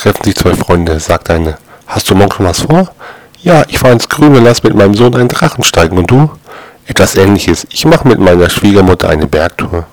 treffen sich zwei Freunde, sagt eine. Hast du morgen schon was vor? Ja, ich fahre ins Grüne, lass mit meinem Sohn einen Drachen steigen. Und du? Etwas ähnliches. Ich mache mit meiner Schwiegermutter eine Bergtour.